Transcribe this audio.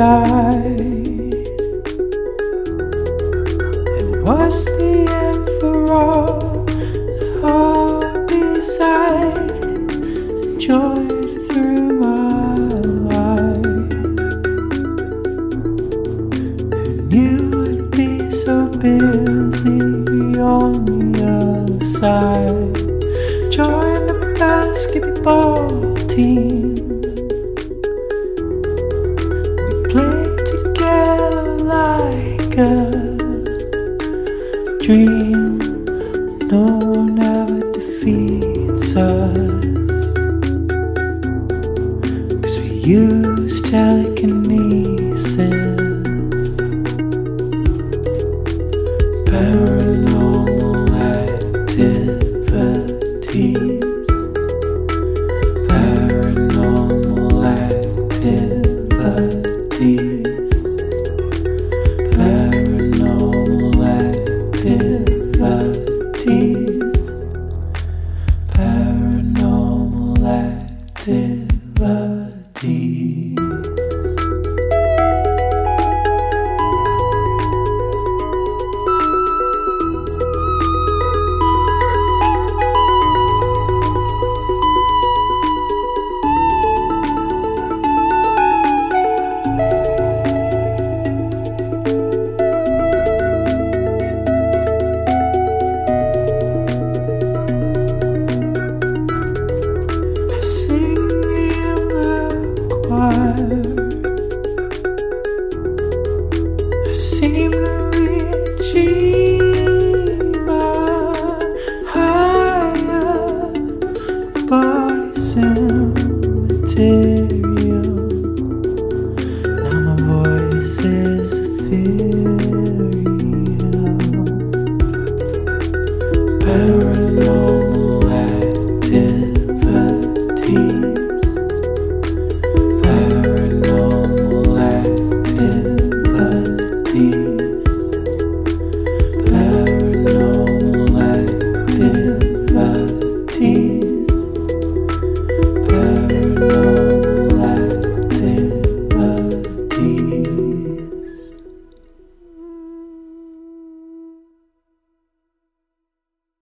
died. It was the end for all heart beside enjoyed through my life. Who knew I'd be so busy on the other side? Join the basketball team. A Dream, no one ever defeats us. Cause we use telekinesis. Thank you.